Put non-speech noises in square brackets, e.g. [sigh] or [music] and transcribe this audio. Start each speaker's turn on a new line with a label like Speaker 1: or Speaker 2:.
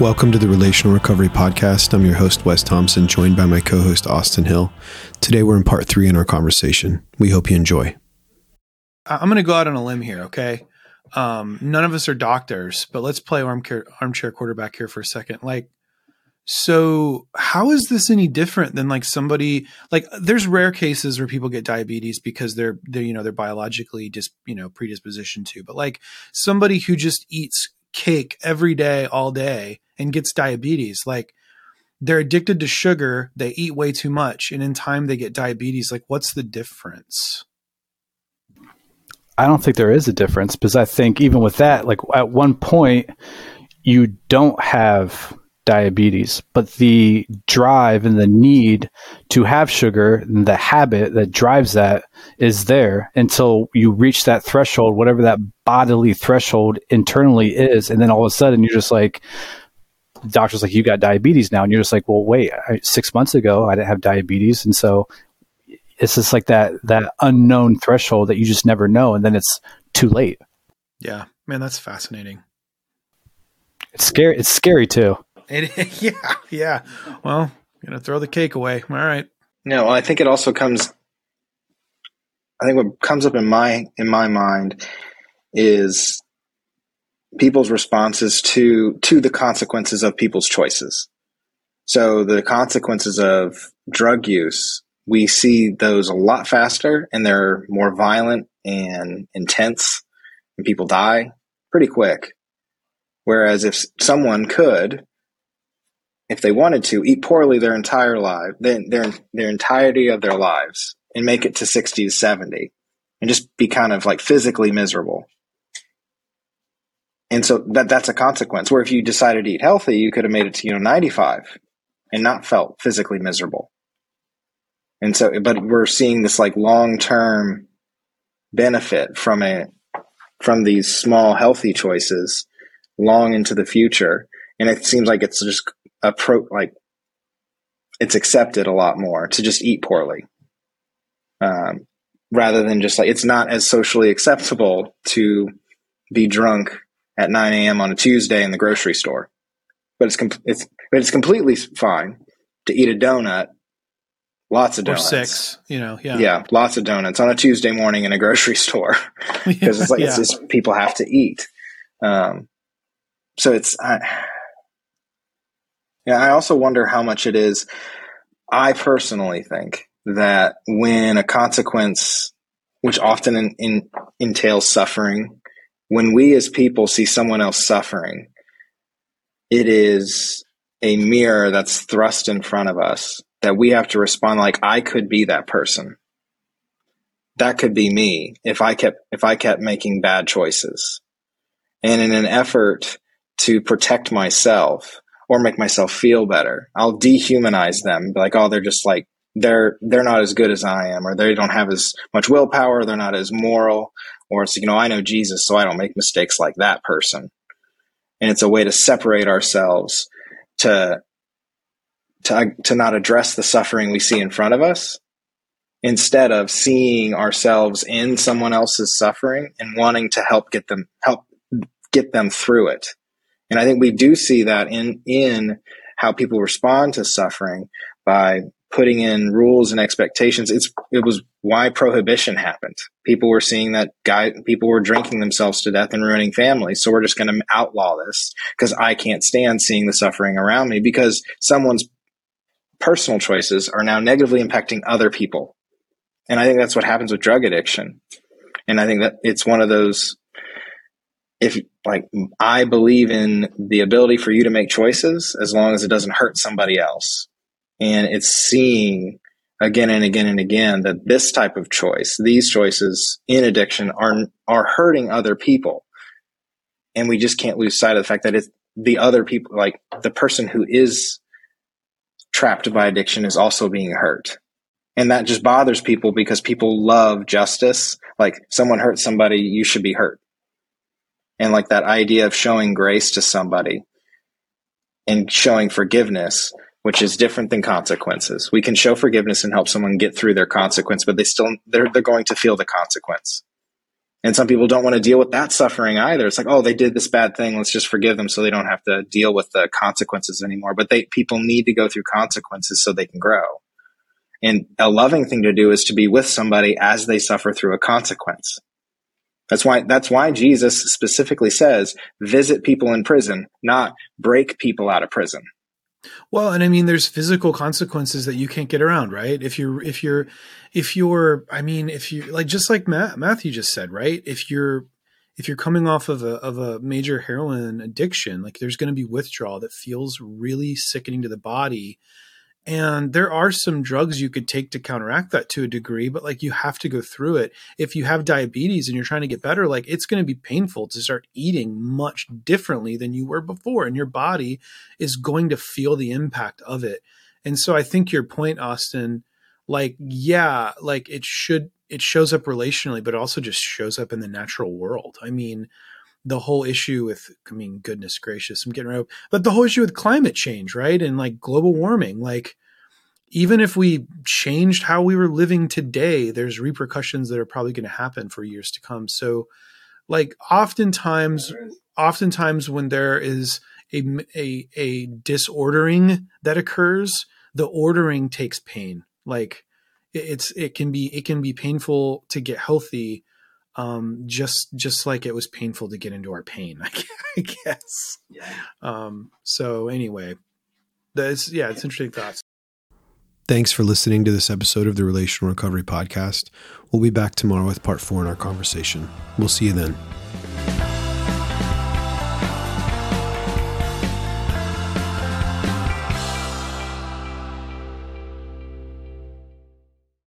Speaker 1: Welcome to the Relational Recovery Podcast. I'm your host, Wes Thompson, joined by my co host, Austin Hill. Today, we're in part three in our conversation. We hope you enjoy.
Speaker 2: I'm going to go out on a limb here, okay? Um, none of us are doctors, but let's play armchair, armchair quarterback here for a second. Like, so how is this any different than like somebody like there's rare cases where people get diabetes because they're they're you know they're biologically just you know predisposition to but like somebody who just eats cake every day all day and gets diabetes. Like they're addicted to sugar, they eat way too much, and in time they get diabetes. Like, what's the difference?
Speaker 3: I don't think there is a difference because I think even with that, like at one point, you don't have diabetes, but the drive and the need to have sugar and the habit that drives that is there until you reach that threshold, whatever that bodily threshold internally is. And then all of a sudden you're just like, the doctor's like, you got diabetes now. And you're just like, well, wait, I, six months ago, I didn't have diabetes. And so it's just like that, that unknown threshold that you just never know. And then it's too late.
Speaker 2: Yeah, man, that's fascinating.
Speaker 3: It's scary. It's scary too.
Speaker 2: It, [laughs] yeah, yeah. Well, gonna throw the cake away. All right.
Speaker 4: No, I think it also comes. I think what comes up in my in my mind is people's responses to to the consequences of people's choices. So the consequences of drug use, we see those a lot faster and they're more violent and intense and people die pretty quick. Whereas if someone could if they wanted to, eat poorly their entire life, their, their, their entirety of their lives and make it to 60 to 70 and just be kind of like physically miserable. And so that that's a consequence. Where if you decided to eat healthy, you could have made it to, you know, 95 and not felt physically miserable. And so, but we're seeing this like long term benefit from a, from these small healthy choices long into the future. And it seems like it's just a pro like it's accepted a lot more to just eat poorly um, rather than just like it's not as socially acceptable to be drunk at 9 a.m. on a Tuesday in the grocery store, but it's com- it's but it's completely fine to eat a donut, lots of donuts,
Speaker 2: or six, you know, yeah,
Speaker 4: yeah, lots of donuts on a Tuesday morning in a grocery [laughs] store [laughs] because it's like yeah. it's just people have to eat. Um, so it's I, yeah, I also wonder how much it is. I personally think that when a consequence, which often in, in, entails suffering, when we as people see someone else suffering, it is a mirror that's thrust in front of us that we have to respond like I could be that person. That could be me if I kept if I kept making bad choices. And in an effort to protect myself, or make myself feel better. I'll dehumanize them, like, oh, they're just like they're they're not as good as I am, or they don't have as much willpower, they're not as moral, or it's you know, I know Jesus, so I don't make mistakes like that person. And it's a way to separate ourselves to to to not address the suffering we see in front of us instead of seeing ourselves in someone else's suffering and wanting to help get them help get them through it and I think we do see that in, in how people respond to suffering by putting in rules and expectations. It's, it was why prohibition happened. People were seeing that guy, people were drinking themselves to death and ruining families. So we're just going to outlaw this because I can't stand seeing the suffering around me because someone's personal choices are now negatively impacting other people. And I think that's what happens with drug addiction. And I think that it's one of those if like I believe in the ability for you to make choices as long as it doesn't hurt somebody else. And it's seeing again and again and again that this type of choice, these choices in addiction are are hurting other people. And we just can't lose sight of the fact that it's the other people like the person who is trapped by addiction is also being hurt. And that just bothers people because people love justice. Like someone hurt somebody, you should be hurt and like that idea of showing grace to somebody and showing forgiveness which is different than consequences we can show forgiveness and help someone get through their consequence but they still they're, they're going to feel the consequence And some people don't want to deal with that suffering either. It's like, oh, they did this bad thing. Let's just forgive them so they don't have to deal with the consequences anymore. But they, people need to go through consequences so they can grow. And a loving thing to do is to be with somebody as they suffer through a consequence. That's why, that's why Jesus specifically says, visit people in prison, not break people out of prison.
Speaker 2: Well, and I mean, there's physical consequences that you can't get around, right? If you're, if you're, if you're, I mean, if you like, just like Matt, Matthew just said, right? If you're, if you're coming off of a of a major heroin addiction, like there's going to be withdrawal that feels really sickening to the body, and there are some drugs you could take to counteract that to a degree, but like you have to go through it. If you have diabetes and you're trying to get better, like it's going to be painful to start eating much differently than you were before, and your body is going to feel the impact of it. And so I think your point, Austin, like, yeah, like it should, it shows up relationally, but also just shows up in the natural world. I mean, the whole issue with i mean goodness gracious i'm getting right but the whole issue with climate change right and like global warming like even if we changed how we were living today there's repercussions that are probably going to happen for years to come. So like oftentimes oftentimes when there is a, a a disordering that occurs the ordering takes pain. Like it's it can be it can be painful to get healthy um, just just like it was painful to get into our pain, [laughs] I guess. Yeah. Um, so anyway, that's yeah, it's interesting thoughts.
Speaker 1: Thanks for listening to this episode of the Relational Recovery Podcast. We'll be back tomorrow with part four in our conversation. We'll see you then.